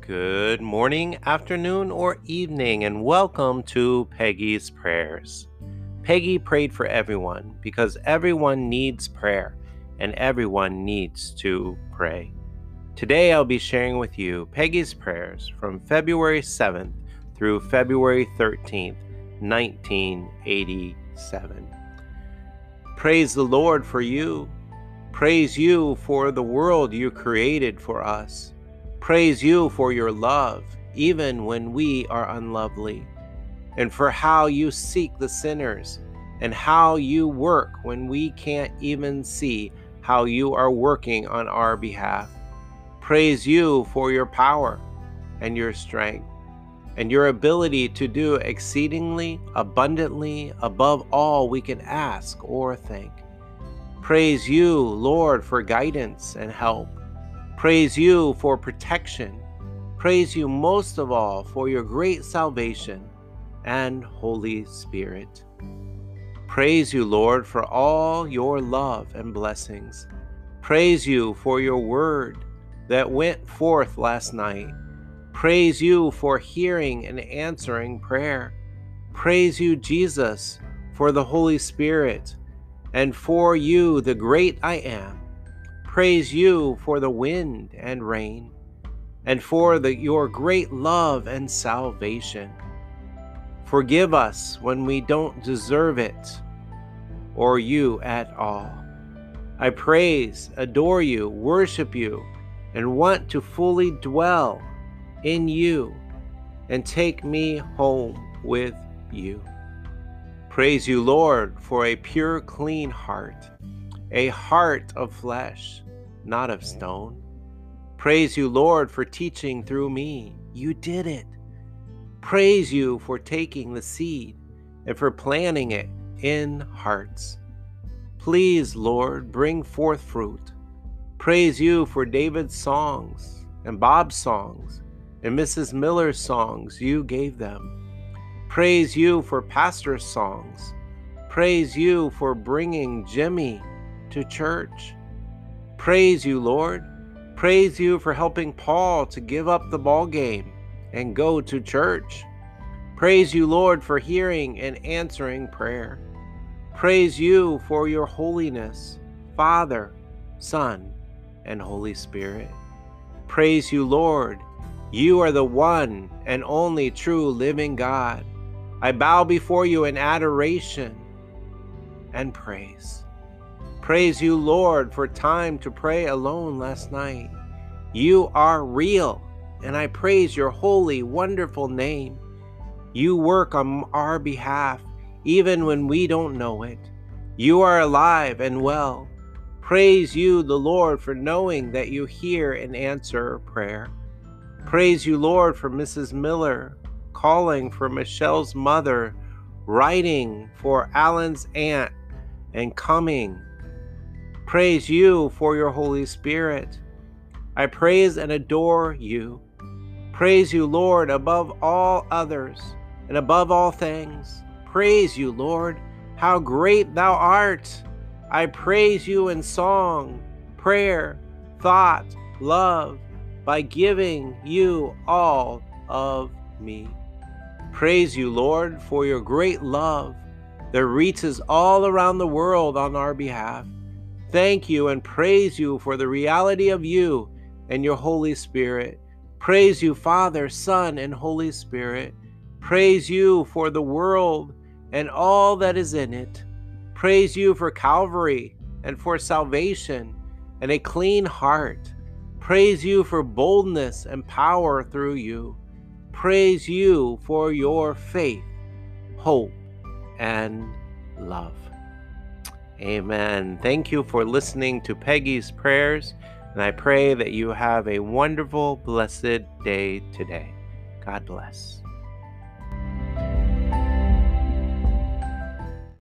Good morning, afternoon, or evening, and welcome to Peggy's Prayers. Peggy prayed for everyone because everyone needs prayer and everyone needs to pray. Today I'll be sharing with you Peggy's prayers from February 7th through February 13th, 1987. Praise the Lord for you. Praise you for the world you created for us. Praise you for your love, even when we are unlovely, and for how you seek the sinners, and how you work when we can't even see how you are working on our behalf. Praise you for your power and your strength, and your ability to do exceedingly abundantly above all we can ask or think. Praise you, Lord, for guidance and help Praise you for protection. Praise you most of all for your great salvation and Holy Spirit. Praise you, Lord, for all your love and blessings. Praise you for your word that went forth last night. Praise you for hearing and answering prayer. Praise you, Jesus, for the Holy Spirit, and for you, the great I am Praise you for the wind and rain, and for the, your great love and salvation. Forgive us when we don't deserve it, or you at all. I praise, adore you, worship you, and want to fully dwell in you and take me home with you. Praise you, Lord, for a pure, clean heart a heart of flesh, not of stone. Praise you, Lord, for teaching through me. You did it. Praise you for taking the seed and for planting it in hearts. Please, Lord, bring forth fruit. Praise you for David's songs and Bob's songs and Mrs. Miller's songs you gave them. Praise you for Pastor's songs. Praise you for bringing Jimmy to church. Praise you, Lord. Praise you for helping Paul to give up the ball game and go to church. Praise you, Lord, for hearing and answering prayer. Praise you for your holiness, Father, Son, and Holy Spirit. Praise you, Lord. You are the one and only true living God. I bow before you in adoration and praise. Praise you, Lord, for time to pray alone last night. You are real, and I praise your holy, wonderful name. You work on our behalf, even when we don't know it. You are alive and well. Praise you, the Lord, for knowing that you hear and answer prayer. Praise you, Lord, for Mrs. Miller, calling for Michelle's mother, writing for Alan's aunt, and coming praise you for your Holy Spirit. I praise and adore you. Praise you, Lord, above all others and above all things. Praise you, Lord, how great thou art. I praise you in song, prayer, thought, love, by giving you all of me. Praise you, Lord, for your great love that reaches all around the world on our behalf thank you and praise you for the reality of you and your Holy Spirit. Praise you, Father, Son, and Holy Spirit. Praise you for the world and all that is in it. Praise you for Calvary and for salvation and a clean heart. Praise you for boldness and power through you. Praise you for your faith, hope, and love. Amen. Thank you for listening to Peggy's prayers, and I pray that you have a wonderful, blessed day today. God bless.